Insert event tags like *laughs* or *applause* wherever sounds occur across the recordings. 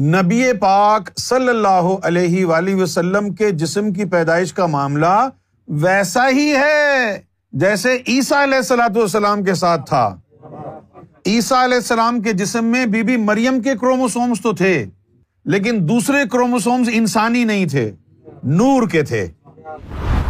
نبی پاک صلی اللہ علیہ وآلہ وسلم کے جسم کی پیدائش کا معاملہ ویسا ہی ہے جیسے عیسیٰ علیہ السلاۃ والسلام کے ساتھ تھا۔ عیسیٰ علیہ السلام کے جسم میں بی بی مریم کے کروموسومس تو تھے، لیکن دوسرے کروموسومس انسانی نہیں تھے، نور کے تھے۔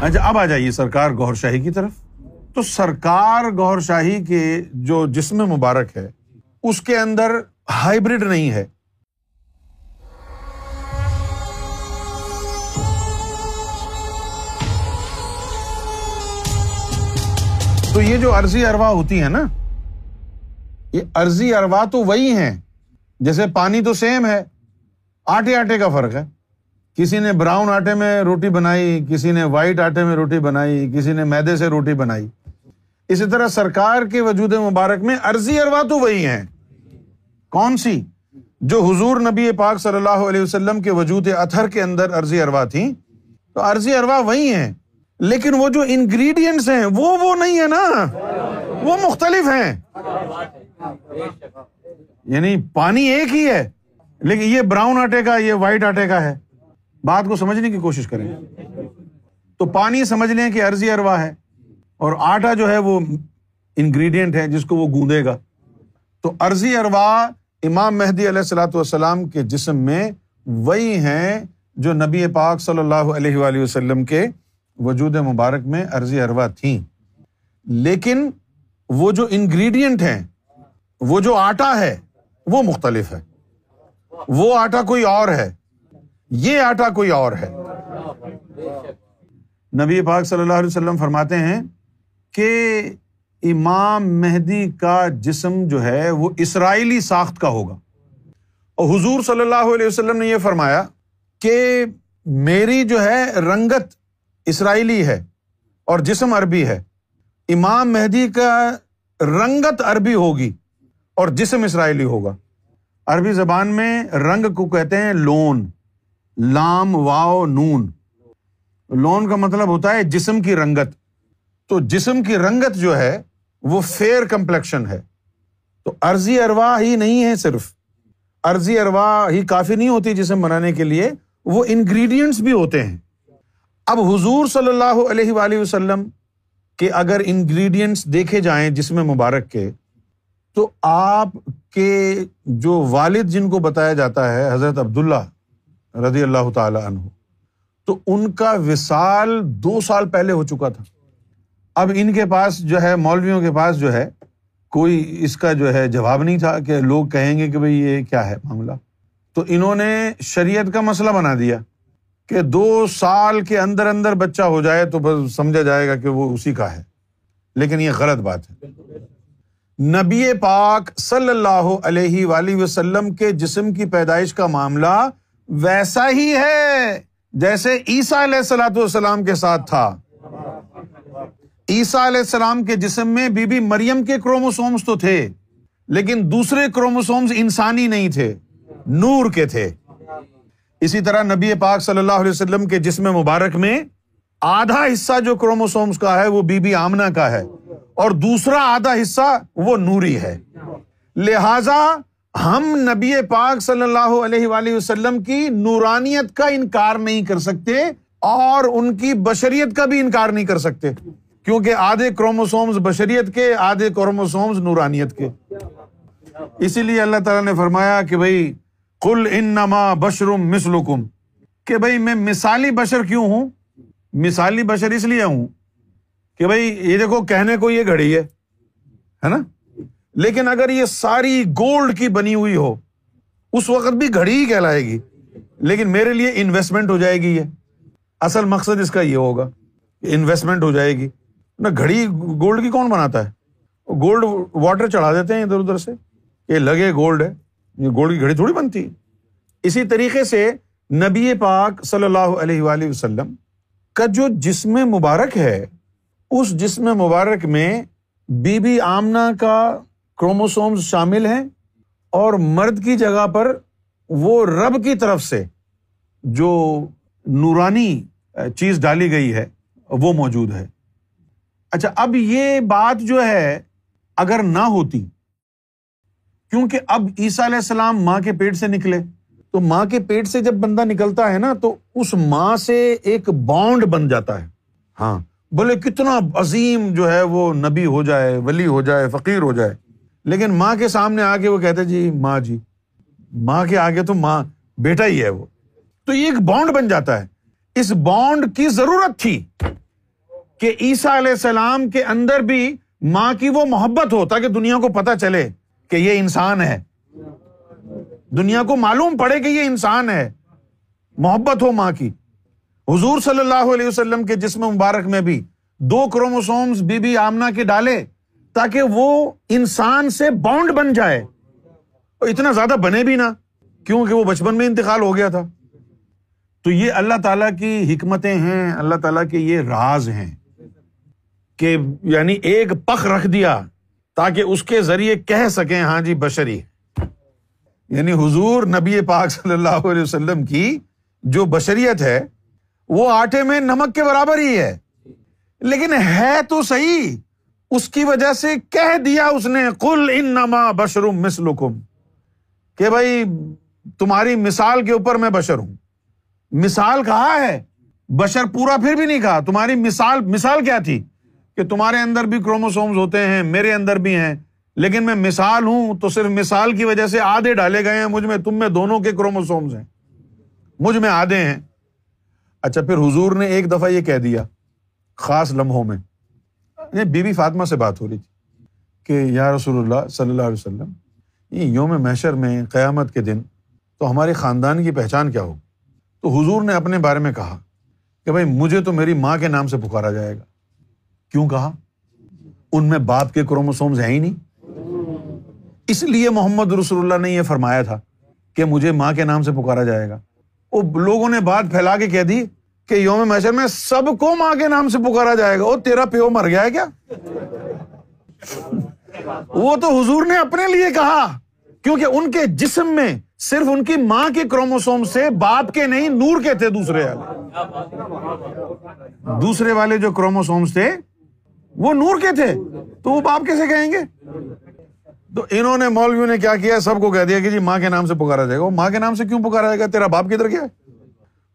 اچھا اب آ جائیے سرکار گور شاہی کی طرف۔ تو سرکار گور شاہی کے جو جسم مبارک ہے، اس کے اندر ہائیبریڈ نہیں ہے۔ تو یہ جو عرضی اروا ہوتی ہے نا، یہ عرضی اروا تو وہی ہیں۔ جیسے پانی تو سیم ہے، آٹے آٹے کا فرق ہے۔ کسی نے براؤن آٹے میں روٹی بنائی، کسی نے وائٹ آٹے میں روٹی بنائی، کسی نے میدے سے روٹی بنائی۔ اسی طرح سرکار کے وجود مبارک میں عرضی اروا تو وہی ہیں۔ کون سی؟ جو حضور نبی پاک صلی اللہ علیہ وسلم کے وجود اتھر کے اندر عرضی اروا تھی۔ تو عرضی اروا وہی ہیں۔ لیکن وہ جو انگریڈینٹس ہیں، وہ وہ نہیں ہے نا۔ وہ مختلف ہیں۔ یعنی پانی ایک ہی ہے، لیکن یہ براؤن آٹے کا، یہ وائٹ آٹے کا ہے۔ بات کو سمجھنے کی کوشش کریں۔ تو پانی سمجھ لیں کہ عرضی اروا ہے، اور آٹا جو ہے وہ انگریڈینٹ ہے جس کو وہ گوندے گا۔ تو عرضی اروا امام مہدی علیہ السلاۃ والسلام کے جسم میں وہی ہیں جو نبی پاک صلی اللہ علیہ وآلہ وسلم کے وجود مبارک میں عرضی اروا تھیں۔ لیکن وہ جو انگریڈینٹ ہیں، وہ جو آٹا ہے، وہ مختلف ہے۔ وہ آٹا کوئی اور ہے۔ یہ آٹا کوئی اور ہے۔ نبی پاک صلی اللہ علیہ وسلم فرماتے ہیں کہ امام مہدی کا جسم جو ہے، وہ اسرائیلی ساخت کا ہوگا۔ اور حضور صلی اللہ علیہ وسلم نے یہ فرمایا کہ میری جو ہے رنگت اسرائیلی ہے اور جسم عربی ہے۔ امام مہدی کا رنگت عربی ہوگی اور جسم اسرائیلی ہوگا۔ عربی زبان میں رنگ کو کہتے ہیں لون، لام واؤ نون۔ لون کا مطلب ہوتا ہے جسم کی رنگت۔ تو جسم کی رنگت جو ہے وہ فیئر کمپلیکشن ہے۔ تو عرضی اروا ہی نہیں ہے صرف۔ عرضی اروا ہی کافی نہیں ہوتی جسم بنانے کے لیے، وہ انگریڈینٹس بھی ہوتے ہیں۔ اب حضور صلی اللہ علیہ وآلہ وسلم کے اگر انگریڈینٹس دیکھے جائیں جسم مبارک کے، تو آپ کے جو والد جن کو بتایا جاتا ہے، حضرت عبداللہ رضی اللہ تعالی عنہ، تو ان کا وصال دو سال پہلے ہو چکا تھا۔ اب ان کے پاس جو ہے، مولویوں کے پاس جو ہے، کوئی اس کا جو ہے جواب نہیں تھا کہ لوگ کہیں گے کہ بھائی یہ کیا ہے معاملہ۔ تو انہوں نے شریعت کا مسئلہ بنا دیا۔ کہ دو سال کے اندر اندر بچہ ہو جائے تو بس سمجھا جائے گا کہ وہ اسی کا ہے۔ لیکن یہ غلط بات ہے۔ نبی پاک صلی اللہ علیہ وآلہ وسلم کے جسم کی پیدائش کا معاملہ ویسا ہی ہے جیسے عیسیٰ علیہ السلاۃ والسلام کے ساتھ تھا۔ عیسیٰ علیہ السلام کے جسم میں بی بی مریم کے کروموسومس تو تھے، لیکن دوسرے کروموسومس انسانی نہیں تھے، نور کے تھے۔ اسی طرح نبی پاک صلی اللہ علیہ وسلم کے جسم مبارک میں آدھا حصہ جو کروموسومس کا ہے وہ بی بی آمنا کا ہے اور دوسرا آدھا حصہ وہ نوری ہے۔ لہذا ہم نبی پاک صلی اللہ علیہ وآلہ وسلم کی نورانیت کا انکار نہیں کر سکتے اور ان کی بشریت کا بھی انکار نہیں کر سکتے۔ کیونکہ آدھے کروموسومس بشریت کے، آدھے کروموسومس نورانیت کے۔ اسی لیے اللہ تعالیٰ نے فرمایا کہ بھائی کل ان نما بشرم مسلکم کہ بھائی میں مثالی بشر کیوں ہوں؟ مثالی بشر اس لیے ہوں کہ بھائی یہ دیکھو کہنے کو یہ گھڑی ہے نا؟ لیکن اگر یہ ساری گولڈ کی بنی ہوئی ہو، اس وقت بھی گھڑی ہی کہلائے گی، لیکن میرے لیے انویسٹمنٹ ہو جائے گی یہ۔ اصل مقصد اس کا یہ ہوگا انویسٹمنٹ ہو جائے گی۔ نہ گھڑی گولڈ کی کون بناتا ہے؟ گولڈ واٹر چڑھا دیتے ہیں ادھر ادھر سے، یہ لگے گولڈ ہے۔ یہ گولڈ کی گھڑی تھوڑی بنتی۔ اسی طریقے سے نبی پاک صلی اللہ علیہ وآلہ وسلم کا جو جسم مبارک ہے، اس جسم مبارک میں بی بی آمنا کا کروموسومز شامل ہیں اور مرد کی جگہ پر وہ رب کی طرف سے جو نورانی چیز ڈالی گئی ہے، وہ موجود ہے۔ اچھا اب یہ بات جو ہے اگر نہ ہوتی کیونکہ اب عیسیٰ علیہ السلام ماں کے پیٹ سے نکلے۔ تو ماں کے پیٹ سے جب بندہ نکلتا ہے نا، تو اس ماں سے ایک بانڈ بن جاتا ہے۔ ہاں بولے کتنا عظیم جو ہے وہ نبی ہو جائے، ولی ہو جائے، فقیر ہو جائے۔ لیکن ماں کے سامنے آ کے وہ کہتے جی ماں جی ماں کے آگے تو ماں بیٹا ہی ہے وہ۔ تو یہ ایک بانڈ بن جاتا ہے۔ اس بانڈ کی ضرورت تھی کہ عیسیٰ علیہ السلام کے اندر بھی ماں کی وہ محبت ہو تاکہ دنیا کو پتا چلے۔ کہ یہ انسان ہے۔ دنیا کو معلوم پڑے کہ یہ انسان ہے۔ محبت ہو ماں کی۔ حضور صلی اللہ علیہ وسلم کے جسم مبارک میں بھی دو کروموسومس بی بی آمنا کے ڈالے تاکہ وہ انسان سے بانڈ بن جائے۔ اور اتنا زیادہ بنے بھی نہ کیونکہ وہ بچپن میں انتقال ہو گیا تھا۔ تو یہ اللہ تعالیٰ کی حکمتیں ہیں، اللہ تعالیٰ کے یہ راز ہیں کہ یعنی ایک پخ رکھ دیا۔ تاکہ اس کے ذریعے کہہ سکیں ہاں جی بشری۔ یعنی حضور نبی پاک صلی اللہ علیہ وسلم کی جو بشریت ہے، وہ آٹے میں نمک کے برابر ہی ہے۔ لیکن ہے تو صحیح، اس کی وجہ سے کہہ دیا اس نے کل ان نما بشروم مسلکم کہ بھائی، تمہاری مثال کے اوپر میں بشر ہوں۔ مثال کہا ہے، بشر پورا پھر بھی نہیں کہا۔ تمہاری مثال مثال کیا تھی؟ کہ تمہارے اندر بھی کروموسومز ہوتے ہیں، میرے اندر بھی ہیں، لیکن میں مثال ہوں تو صرف مثال کی وجہ سے آدھے ڈالے گئے ہیں، مجھ میں، تم میں دونوں کے کروموسومز ہیں، مجھ میں آدھے ہیں۔ اچھا پھر حضور نے ایک دفعہ یہ کہہ دیا خاص لمحوں میں۔ بی بی فاطمہ سے بات ہو رہی تھی کہ یا رسول اللہ صلی اللہ علیہ وسلم، یہ یوم محشر میں قیامت کے دن تو ہمارے خاندان کی پہچان کیا ہو تو حضور نے اپنے بارے میں کہا کہ بھائی، مجھے تو میری ماں کے نام سے پکارا جائے گا۔ کیوں کہا؟ ان میں باپ کے کروموسومز ہیں ہی نہیں۔ اس لیے محمد رسول اللہ نے یہ فرمایا تھا کہ مجھے ماں کے نام سے پکارا جائے گا۔ وہ لوگوں نے بات پھیلا کے کہہ دی کہ یوم محشر میں سب کو ماں کے نام سے پکارا جائے گا۔ وہ تیرا پیو مر گیا ہے کیا؟ وہ تو حضور نے اپنے لیے کہا، کیونکہ ان کے جسم میں صرف ان کی ماں کے کروموسوم سے باپ کے نہیں، نور کے تھے دوسرے والے۔ دوسرے والے جو کروموسومس تھے وہ نور کے تھے؟ تو وہ باپ کیسے کہیں گے؟ تو انہوں نے مولویوں نے کیا کیا؟ سب کو کہہ دیا کہ جی ماں کے نام سے پکارا جائے گا۔ ماں کے نام سے کیوں پکارا جائے گا؟ تیرا باپ کدھر گیا؟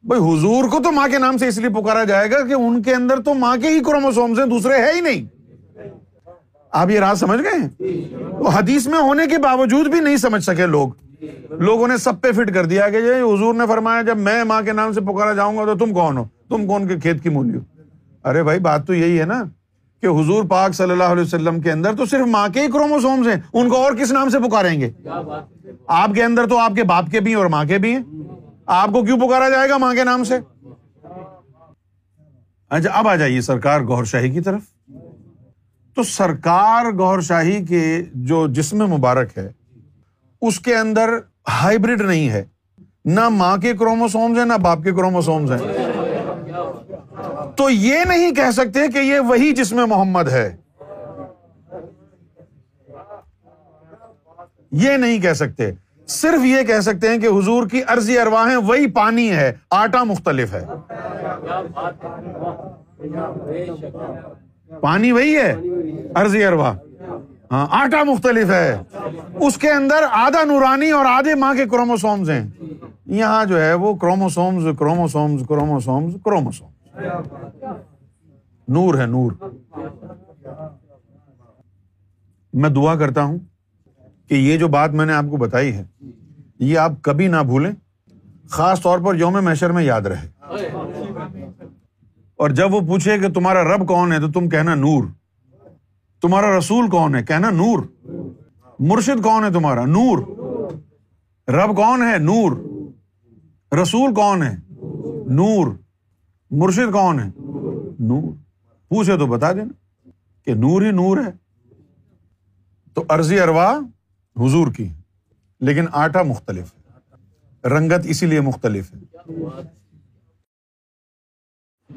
بھائی حضور کو تو ماں کے نام سے اس لیے پکارا جائے گا کہ ان کے اندر تو ماں کے ہی کروموسومس ہیں، دوسرے ہے ہی نہیں۔ آپ یہ راز سمجھ گئے وہ حدیث میں ہونے کے باوجود بھی نہیں سمجھ سکے لوگ۔ لوگوں نے سب پہ فٹ کر دیا کہ جی حضور نے فرمایا جب میں ماں کے نام سے پکارا جاؤں گا تو تم کون ہو؟ تم کون کے کھیت کی مولی ہو ارے بھائی بات تو یہی ہے نا۔ کہ حضور پاک صلی اللہ علیہ وسلم کے اندر تو صرف ماں کے ہی کروموسومس ہیں ان کو اور کس نام سے پکاریں گے؟ آپ کے اندر تو آپ کے باپ کے بھی اور ماں کے بھی ہیں۔ آپ کو کیوں پکارا جائے گا ماں کے نام سے؟ اچھا اب آ جائیے سرکار گور شاہی کی طرف۔ تو سرکار گور شاہی کے جو جسم مبارک ہے اس کے اندر ہائیبریڈ نہیں ہے۔ نہ ماں کے کروموسومس ہیں نہ باپ کے کروموسومس ہیں۔ تو یہ نہیں کہہ سکتے کہ یہ وہی جسم محمد ہے۔ یہ نہیں کہہ سکتے۔ صرف یہ کہہ سکتے ہیں کہ حضور کی ارضی ارواہیں وہی پانی ہے، آٹا مختلف ہے۔ پانی وہی ہے ارضی اروا ہاں آٹا مختلف ہے۔ اس کے اندر آدھا نورانی اور آدھے ماں کے کروموسومز ہیں۔ یہاں جو ہے وہ کروموسومز کروموسومز کروموسومز کروموسوم نور ہے، نور۔ میں دعا کرتا ہوں کہ یہ جو بات میں نے آپ کو بتائی ہے، یہ آپ کبھی نہ بھولیں۔ خاص طور پر یوم محشر میں یاد رہے۔ اور جب وہ پوچھے کہ تمہارا رب کون ہے، تو تم کہنا نور۔ تمہارا رسول کون ہے؟ کہنا نور۔ مرشد کون ہے تمہارا؟ نور۔ رب کون ہے؟ نور۔ رسول کون ہے؟ نور۔ مرشد کون ہے نور۔ پوچھے تو بتا دینا کہ نور ہی نور ہے۔ تو ارضی اروا حضور کی لیکن آٹا مختلف ہے۔ رنگت اسی لیے مختلف ہے۔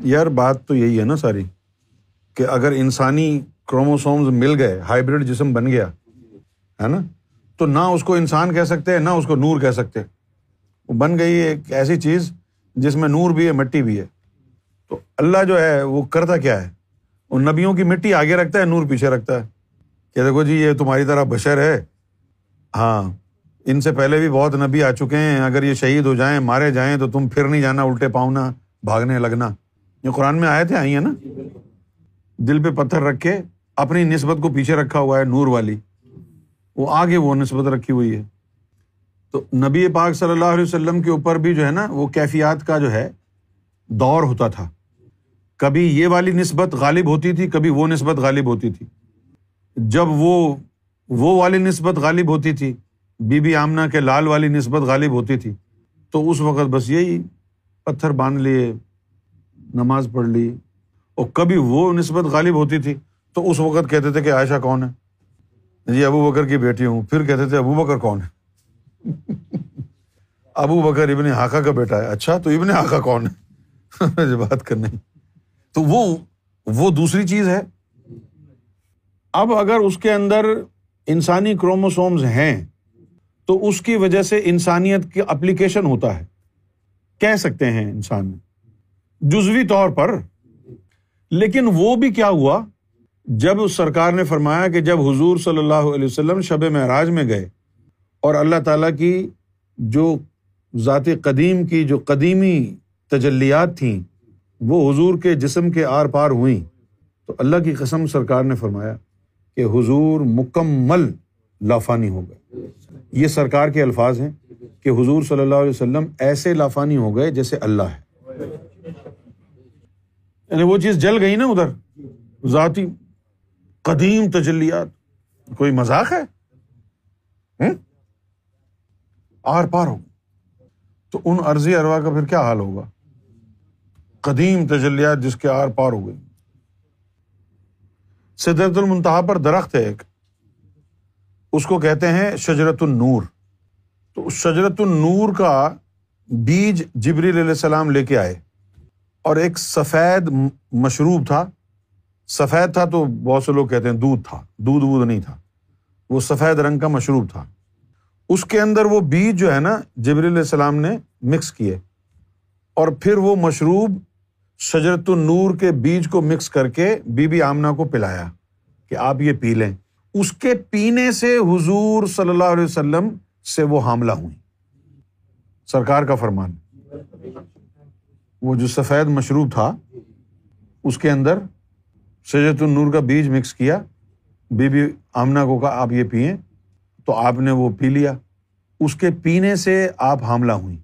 یار بات تو یہی ہے نا ساری، کہ اگر انسانی کروموسومز مل گئے ہائیبریڈ جسم بن گیا، ہے نا؟ تو نہ اس کو انسان کہہ سکتے، نہ اس کو نور کہہ سکتے۔ وہ بن گئی ایک ایسی چیز جس میں نور بھی ہے، مٹی بھی ہے۔ تو اللہ جو ہے وہ کرتا کیا ہے؟ وہ نبیوں کی مٹی آگے رکھتا ہے، نور پیچھے رکھتا ہے۔ کہ دیکھو جی یہ تمہاری طرح بشر ہے۔ ہاں ان سے پہلے بھی بہت نبی آ چکے ہیں۔ اگر یہ شہید ہو جائیں، مارے جائیں، تو تم پھر نہیں جانا، الٹے پاؤنا بھاگنے لگنا۔ یہ قرآن میں آئے تھے آئی ہیں نا؟ دل پہ پتھر رکھ کے اپنی نسبت کو پیچھے رکھا ہوا ہے، نور والی۔ وہ آگے وہ نسبت رکھی ہوئی ہے۔ تو نبی پاک صلی اللہ علیہ وسلم کے اوپر بھی جو ہے نا، وہ کیفیات کا جو ہے دور ہوتا تھا۔ کبھی یہ والی نسبت غالب ہوتی تھی، کبھی وہ نسبت غالب ہوتی تھی۔ جب وہ وہ والی نسبت غالب ہوتی تھی، بی بی آمنا کے لال والی نسبت غالب ہوتی تھی، تو اس وقت بس یہی پتھر باندھ لیے، نماز پڑھ لی۔ اور کبھی وہ نسبت غالب ہوتی تھی، تو اس وقت کہتے تھے کہ عائشہ کون ہے؟ جی ابو بکر کی بیٹی ہوں۔ پھر کہتے تھے ابو بکر کون ہے؟ *laughs* ابو بکر ابن ہاکا کا بیٹا ہے۔ اچھا تو ابن ہاکا کون ہے؟ *laughs* بات کرنے تو وہ وہ دوسری چیز ہے۔ اب اگر اس کے اندر انسانی کروموسومز ہیں، تو اس کی وجہ سے انسانیت کی اپلیکیشن ہوتا ہے۔ کہہ سکتے ہیں انسان۔ جزوی طور پر۔ لیکن وہ بھی کیا ہوا؟ جب اس سرکار نے فرمایا کہ جب حضور صلی اللہ علیہ وسلم شب معراج میں گئے، اور اللہ تعالیٰ کی جو ذات قدیم کی جو قدیمی تجلیات تھیں وہ حضور کے جسم کے آر پار ہوئیں، تو اللہ کی قسم سرکار نے فرمایا کہ حضور مکمل لافانی ہو گئے۔ یہ سرکار کے الفاظ ہیں کہ حضور صلی اللہ علیہ وسلم ایسے لافانی ہو گئے جیسے اللہ ہے۔ یعنی وہ چیز جل گئی نا ادھر، ذاتی قدیم تجلیات۔ کوئی مذاق ہے؟ آر پار ہو تو ان عرضی اروا کا پھر کیا حال ہوگا؟ قدیم تجلیات جس کے آر پار ہو گئی۔ سدرت المنتہا پر درخت ہے ایک۔ اس کو کہتے ہیں شجرت النور۔ تو شجرت النور کا بیج جبری علیہ السلام لے کے آئے۔ اور ایک سفید مشروب تھا۔ سفید تھا تو بہت سے لوگ کہتے ہیں دودھ تھا۔ دودھ وودھ نہیں تھا۔ وہ سفید رنگ کا مشروب تھا۔ اس کے اندر وہ بیج جو ہے نا جبری علیہ السلام نے مکس کیے۔ اور پھر وہ مشروب شجرت النور کے بیج کو مکس کر کے بی بی آمنا کو پلایا کہ آپ یہ پی لیں۔ اس کے پینے سے حضور صلی اللہ علیہ وسلم سے وہ حاملہ ہوئی سرکار کا فرمان۔ وہ جو سفید مشروب تھا، اس کے اندر شجرت النور کا بیج مکس کیا۔ بی بی آمنا کو کہا، آپ یہ پئیں تو آپ نے وہ پی لیا۔ اس کے پینے سے آپ حاملہ ہوئی